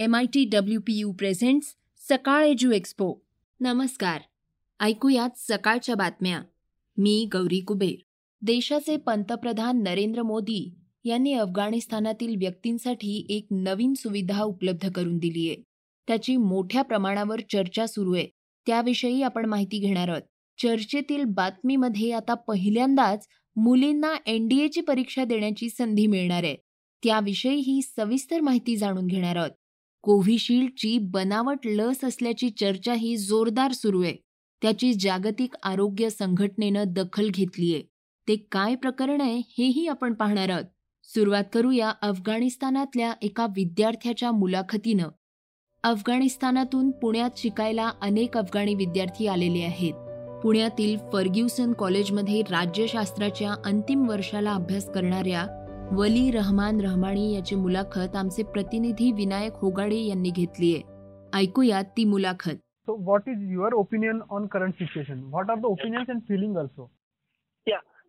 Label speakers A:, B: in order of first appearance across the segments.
A: M I T W P U presents Sakal Edu Expo नमस्कार. ऐकूयात सकाळच्या बातम्या. मी गौरी कुबेर. देशाचे पंतप्रधान नरेंद्र मोदी यांनी अफगाणिस्तानातील व्यक्तींसाठी एक नवीन सुविधा उपलब्ध करून दिली आहे. त्याची मोठ्या प्रमाणावर चर्चा सुरू आहे. त्याविषयी आपण माहिती घेणार आहोत. चर्चेतील बातमीमध्ये आता पहिल्यांदाच मुलींना एनडीएची परीक्षा देण्याची संधी मिळणार आहे. त्याविषयी ही सविस्तर माहिती जाणून घेणार आहोत. कोव्हिशिल्डची बनावट लस असल्याची चर्चाही जोरदार सुरू आहे. त्याची जागतिक आरोग्य संघटनेनं दखल घेतलीये. ते काय प्रकरण आहे हेही आपण पाहणार आहोत. सुरुवात करूया अफगाणिस्तानातल्या एका विद्यार्थ्याच्या मुलाखतीनं. अफगाणिस्तानातून पुण्यात शिकायला अनेक अफगाणी विद्यार्थी आलेले आहेत. पुण्यातील फर्ग्युसन कॉलेजमध्ये राज्यशास्त्राच्या अंतिम वर्षाला अभ्यास करणाऱ्या वली रहमान रहमाणी याची मुलाखत आमचे प्रतिनिधी विनायक होगाडे यांनी घेतलीय ऐकूया ती मुलाखत.
B: So what is your opinion on current situation what are
C: the opinion and feeling also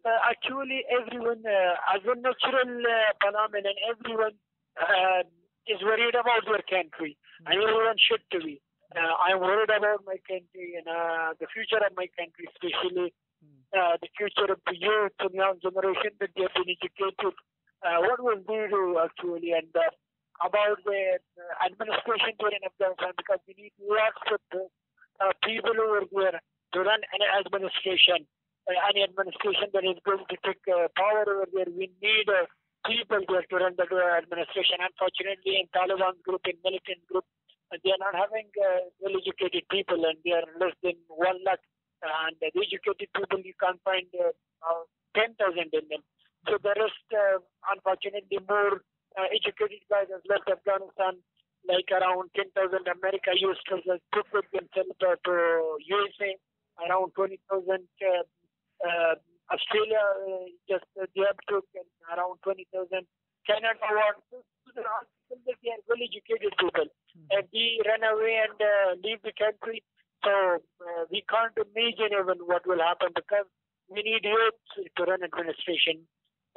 C: actually every one as a natural phenomenon every one is worried about your country आणि every one should to be I am worried about my country in the future of my country specially the future of the youth and generation that they are been educated Uh, what will they do actually, and uh, about the uh, administration in Afghanistan, because we need lots of uh, people over there to run an administration uh, any administration that is going to take uh, power over there, we need uh, people there to run the administration. Unfortunately, in Taliban group, in militant group, they are not having well-educated people, and they are less than one lakh. And the educated people, you can't find uh, uh, 10,000 in them. So the rest, uh, unfortunately, more uh, educated guys has left Afghanistan, like around 10,000 America used to just took with themselves to USA, around 20,000 uh, uh, Australia uh, just uh, they have took around 20,000. Canada wants so there people that they are well educated people. And they run away and uh, leave the country. So uh, we can't imagine even what will happen because we need youth to run administration.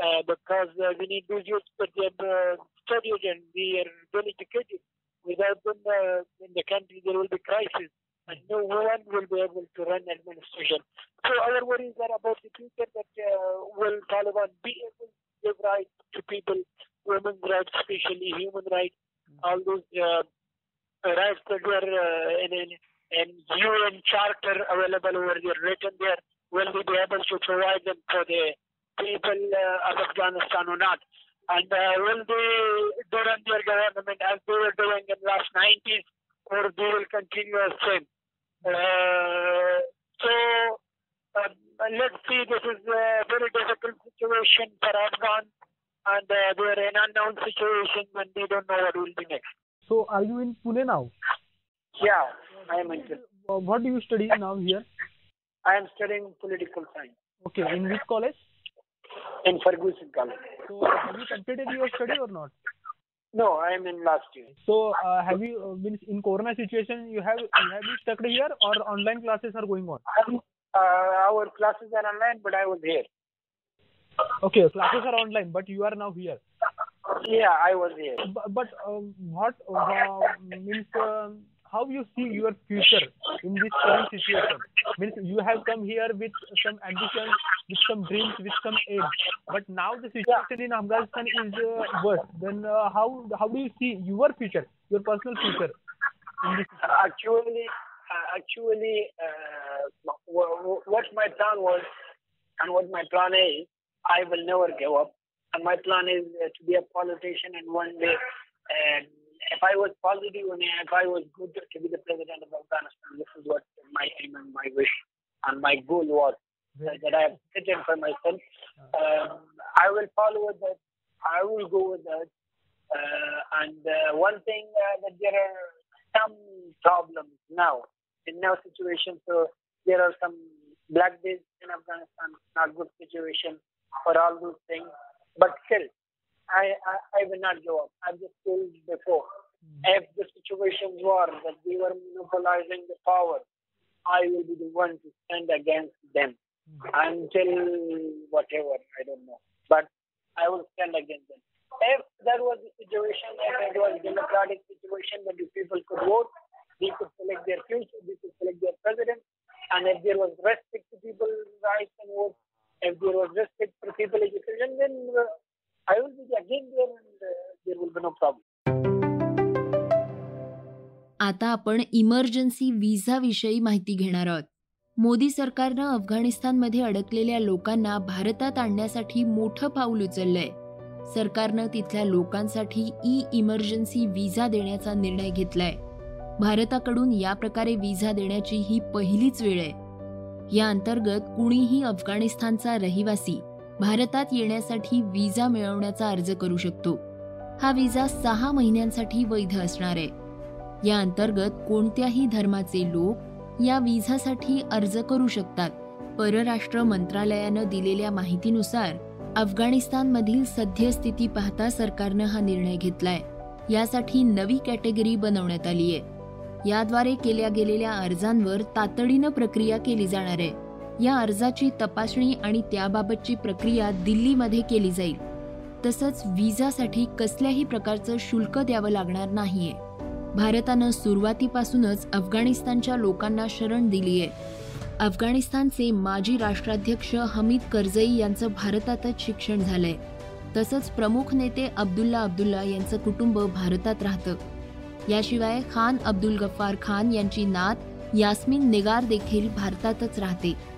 C: Uh, because uh, we need those youth that they uh, studied and we are well educated. Without them uh, in the country, there will be crisis and no one will be able to run administration. So our worries are about the future that uh, will Taliban be able to give rights to people, women's rights, especially human rights, all those uh, rights that were uh, in, in, in UN charter available over there, written there, will we be able to provide them for the people uh, of Afghanistan or not? And uh, will they do run their government as they were doing in the last 90s, or they will continue as same? Uh, so uh, let's see. This is a very difficult situation for Afghan, and uh, they are in unknown situation when they don't know what will be next.
B: So, are you in Pune now?
C: Yeah, I am in.
B: Uh, what do you study now here?
C: I am studying political science
B: Okay, in which college?
C: In Ferguson College.
B: So, have you completed your study or not?
C: No, I am in last year.
B: So, uh, have you uh, been in Corona situation? You have you have you stuck here or online classes are going on?
C: Uh, our classes are online, but I was here.
B: Okay, classes are online, but you are now here.
C: Yeah, I was here.
B: But, but um, what uh, means um how you see your future in this current situation? Means you have come here with some ambitions, with some dreams, with some aim. But now the situation in Afghanistan is uh, worse. Then uh, how how do you see your future, your personal future? This
C: actually, uh, actually, uh, wh- wh- what my plan was and what my plan is, I will never give up. And my plan is uh, to be a politician and one day, if I was positive and if I was good to be the president of Afghanistan, this is what my aim and my wish and my goal was that, that I have set in for myself. Um, I will follow with that. I will go with that. Uh, and uh, one thing uh, that there are some problems now in now situation. So there are some black days in Afghanistan, not good situation for all those things. But still, I, I, I will not give up. I've just told before. Hmm. If the situations were that we were monopolizing the power, I will be the one to stand against them hmm. until whatever, I don't know. But I will stand against them. if there was a situation, if it was a democratic situation that the people could vote, they could select their future, they could select their president, and if there was respect to people's rights and vote, if there was respect for people education, then uh, no problem
A: आता आपण emergency विषयी माहिती घेणार आहोत. मोदी सरकारनं अफगाणिस्तानमध्ये अडकलेल्या लोकांना भारतात आणण्यासाठी मोठं पाऊल उचललंय. सरकारनं तिथल्या लोकांसाठी ई इमर्जन्सी व्हिसा देण्याचा निर्णय घेतलाय. भारताकडून या प्रकारे व्हिसा देण्याची ही पहिलीच वेळ आहे. या अंतर्गत कुणीही अफगाणिस्तानचा रहिवासी भारतात येण्यासाठी विजा मिळवण्याचा अर्ज करू शकतो. हा विजा सहा महिन्यांसाठी वैध असणार आहे. या अंतर्गत कोणत्याही धर्माचे लोक या विझासाठी अर्ज करू शकतात. परराष्ट्र मंत्रालयानं दिलेल्या माहितीनुसार अफगाणिस्तानमधील सद्यस्थिती पाहता सरकारनं हा निर्णय घेतलाय. यासाठी नवी कॅटेगरी बनवण्यात आली आहे. याद्वारे केल्या गेलेल्या अर्जांवर तातडीनं प्रक्रिया केली जाणार आहे. या अर्जाची तपासणी आणि त्याबाबतची प्रक्रिया दिल्लीमध्ये केली जाईल. तसंच विजासाठी कसल्याही प्रकारचं शुल्क द्यावं लागणार नाहीये. भारतानं सुरुवातीपासूनच अफगाणिस्तानच्या लोकांना शरण दिली आहे अफगाणिस्तानचे माजी राष्ट्राध्यक्ष हमीद करजई यांचं भारतातच शिक्षण झालंय. तसंच प्रमुख नेते अब्दुल्ला अब्दुल्ला यांचं कुटुंब भारतात राहतं. याशिवाय खान अब्दुल गफ्फार खान यांची नात यास्मिन निगार देखील भारतातच राहते.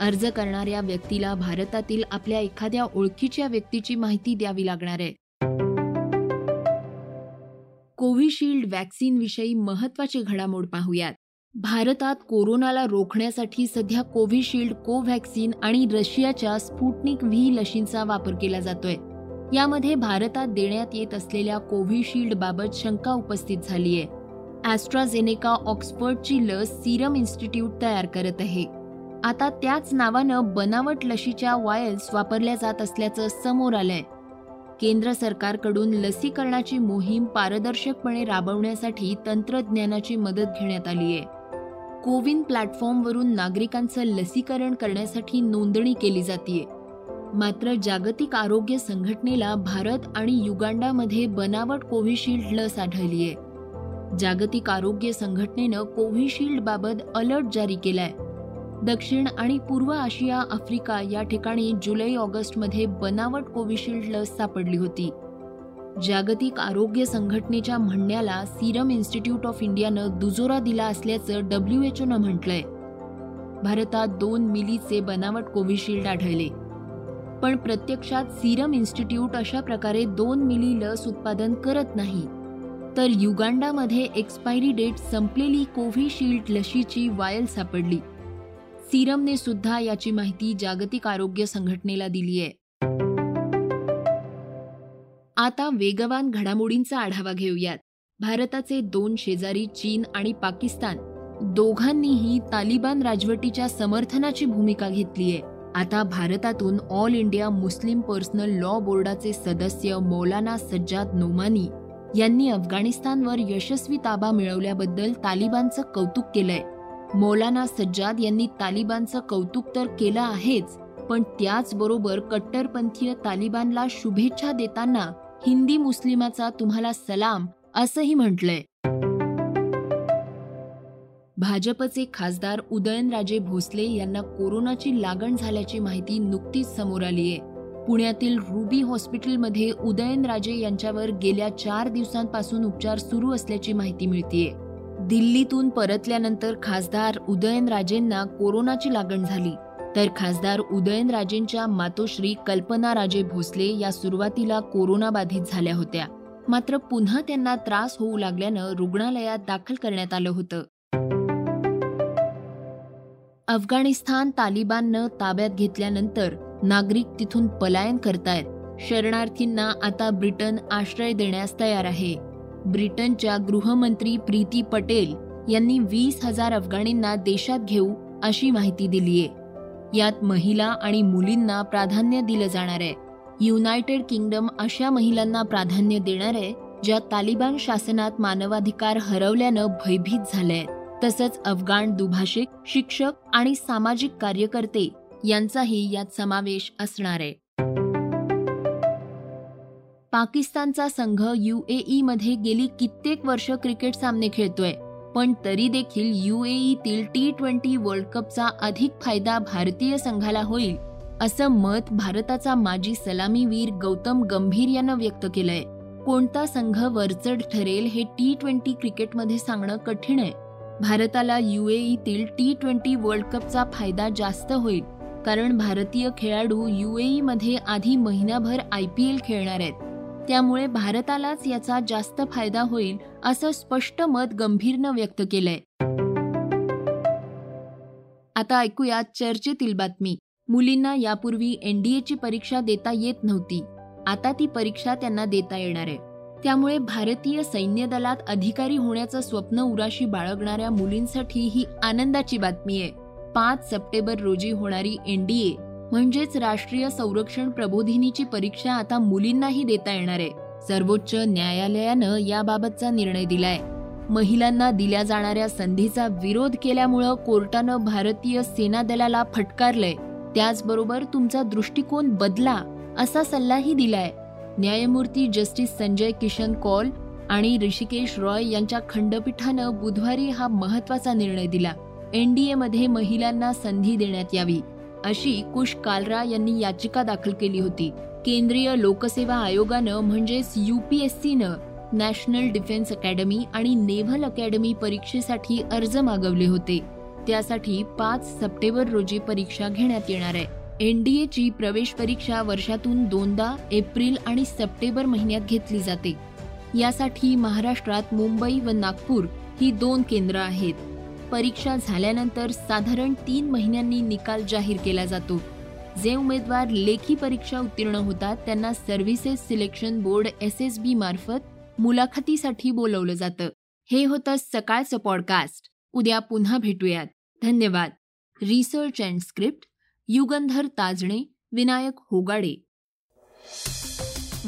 A: अर्ज करणाऱ्या व्यक्तीला भारतातील आपल्या एखाद्या ओळखीच्या व्यक्तीची माहिती द्यावी लागणार आहे. कोविशिल्ड विषयी महत्वाची घडामोड पाहूयात. भारतात कोरोनाला रोखण्यासाठी सध्या कोविशिल्ड कोव्हॅक्सिन आणि रशियाच्या स्पुटनिक व्ही लशींचा वापर केला जातोय. यामध्ये भारतात देण्यात येत असलेल्या कोव्हिशिल्ड बाबत शंका उपस्थित झालीय. ॲस्ट्राझेनेका ऑक्सफर्डची लस सिरम इन्स्टिट्यूट तयार करत आहे. आता त्याच नावानं बनावट लशीच्या वायल्स वापरल्या जात असल्याचं समोर आलंय. केंद्र सरकारकडून लसीकरणाची मोहीम पारदर्शकपणे राबवण्यासाठी तंत्रज्ञानाची मदत घेण्यात आली आहे कोविन प्लॅटफॉर्मवरून नागरिकांचं लसीकरण करण्यासाठी नोंदणी केली जाते मात्र जागतिक आरोग्य संघटनेला भारत आणि युगांडामध्ये बनावट कोव्हिशिल्ड लस आढळली आहे जागतिक आरोग्य संघटनेनं कोव्हिशिल्ड बाबत अलर्ट जारी केलाय. दक्षिण आणि पूर्व आशिया आफ्रिका या ठिकाणी जुलै ऑगस्टमध्ये बनावट कोविशिल्ड लस सापडली होती. जागतिक आरोग्य संघटनेच्या म्हणण्याला सिरम इन्स्टिट्यूट ऑफ इंडियानं दुजोरा दिला असल्याचं डब्ल्यू एच ओनं म्हटलंय. भारतात दोन मिलीचे बनावट कोविशिल्ड आढळले. पण प्रत्यक्षात सिरम इन्स्टिट्यूट अशा प्रकारे दोन मिली लस उत्पादन करत नाही. तर युगांडामध्ये एक्सपायरी डेट संपलेली कोविशिल्ड लशीची वायल सापडली. सीरमने सुद्धा याची माहिती जागतिक आरोग्य संघटनेला दिली आहे. आता वेगवान घडामोडींचा आढावा घेऊयात. भारताचे दोन शेजारी चीन आणि पाकिस्तान दोघांनीही तालिबान राजवटीच्या समर्थनाची भूमिका घेतलीय आता भारतातून All India Muslim personal law बोर्डाचे सदस्य मौलाना सज्जाद नोमानी यांनी अफगाणिस्तानवर यशस्वी ताबा मिळवल्याबद्दल तालिबानचं कौतुक केलंय. मौलाना सज्जाद यांनी तालिबानचं कौतुक तर केलं आहेच पण त्याचबरोबर कट्टरपंथीय तालिबानला शुभेच्छा देताना हिंदी मुस्लिमाचा तुम्हाला सलाम असंही म्हटलंय. भाजपचे खासदार उदयनराजे भोसले यांना कोरोनाची लागण झाल्याची माहिती नुकतीच समोर आली आहे. पुण्यातील रुबी हॉस्पिटलमध्ये उदयनराजे यांच्यावर गेल्या चार दिवसांपासून उपचार सुरू असल्याची माहिती मिळतीये. दिल्लीतून परतल्यानंतर खासदार उदयनराजेंना कोरोनाची लागण झाली. तर खासदार उदयनराजेंच्या मातोश्री कल्पना राजे भोसले या सुरुवातीला कोरोनाबाधित झाल्या होत्या. मात्र पुन्हा त्यांना त्रास होऊ लागल्यानं रुग्णालयात दाखल करण्यात आलं होतं. अफगाणिस्तान तालिबाननं ताब्यात घेतल्यानंतर नागरिक तिथून पलायन करतायत. शरणार्थींना आता ब्रिटन आश्रय देण्यास तयार आहे. ब्रिटनच्या गृहमंत्री प्रीती पटेल यांनी वीस हजार अफगाणींना देशात घेऊ अशी माहिती दिलीये. यात महिला आणि मुलींना प्राधान्य दिलं जाणार आहे. युनायटेड किंगडम अशा महिलांना प्राधान्य देणार आहे ज्या तालिबान शासनात मानवाधिकार हरवल्यानं भयभीत झालंय. तसंच अफगाण दुभाषिक शिक्षक आणि सामाजिक कार्यकर्ते यांचाही यात समावेश असणार आहे. पाकिस्तानचा संघ युएई मध्ये गेली कित्येक वर्ष क्रिकेट सामने खेळतोय. पण तरी देखील युएईतील टी ट्वेंटी वर्ल्ड कपचा अधिक फायदा भारतीय संघाला होईल असं मत भारताचा माजी सलामीवीर गौतम गंभीर यानं व्यक्त केलंय. कोणता संघ वरचढ ठरेल हे टी ट्वेंटी क्रिकेटमध्ये सांगणं कठीण आहे. भारताला युएईतील टी ट्वेंटी वर्ल्ड कपचा फायदा जास्त होईल कारण भारतीय खेळाडू युएई मध्ये आधी महिनाभर आय पी एल खेळणार आहेत. त्यामुळे भारतालाच याचा जास्त फायदा होईल असं स्पष्ट मत गंभीरनं व्यक्त केलंय. आता ऐकूया चर्चेतील बातमी. मुलींना यापूर्वी एनडीएची परीक्षा देता येत नव्हती. आता ती परीक्षा त्यांना देता येणार आहे. त्यामुळे भारतीय सैन्य दलात अधिकारी होण्याचं स्वप्न उराशी बाळगणाऱ्या मुलींसाठी ही आनंदाची बातमी आहे. पाच सप्टेंबर रोजी होणारी एनडीए म्हणजेच राष्ट्रीय संरक्षण प्रबोधिनीची परीक्षा आता मुलींनाही देता येणार आहे. सर्वोच्च न्यायालयानं याबाबतचा निर्णय दिलाय. महिलांना दिल्या जाणाऱ्या संधीचा विरोध केल्यामुळं कोर्टानं भारतीय सेना दलाला फटकारलंय. त्याचबरोबर तुमचा दृष्टिकोन बदला असा सल्लाही दिलाय. न्यायमूर्ती जस्टिस संजय किशन कौल आणि ऋषिकेश रॉय यांच्या खंडपीठानं बुधवारी हा महत्त्वाचा निर्णय दिला. एनडीए मध्ये महिलांना संधी देण्यात यावी. अशी कुश कालरा यांनी याचिका दाखल केली होती. केंद्रीय लोकसेवा आयोगानं म्हणजेच युपीएससीनं नॅशनल डिफेन्स अकॅडमी आणि नेव्हल अकॅडमी परीक्षेसाठी अर्ज मागवले होते. त्यासाठी पाच सप्टेंबर रोजी परीक्षा घेण्यात येणार आहे. एनडीएची प्रवेश परीक्षा वर्षातून दोनदा एप्रिल आणि सप्टेंबर महिन्यात घेतली जाते. यासाठी महाराष्ट्रात मुंबई व नागपूर ही दोन केंद्र आहेत. परीक्षा झाल्यानंतर साधारण तीन महिन्यांनी निकाल जाहीर केला जातो. जे उमेदवार लेखी परीक्षा उत्तीर्ण होतात त्यांना services selection board S S B मार्फत मुलाखतीसाठी बोलवलं जातं. हे होतं सकाळचं पॉडकास्ट. उद्या पुन्हा भेटूयात. धन्यवाद. Research and script Yugandhar Tajane Vinayak Hogade.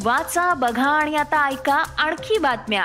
D: वाचा बघा आणि आता ऐका आणखी बातम्या.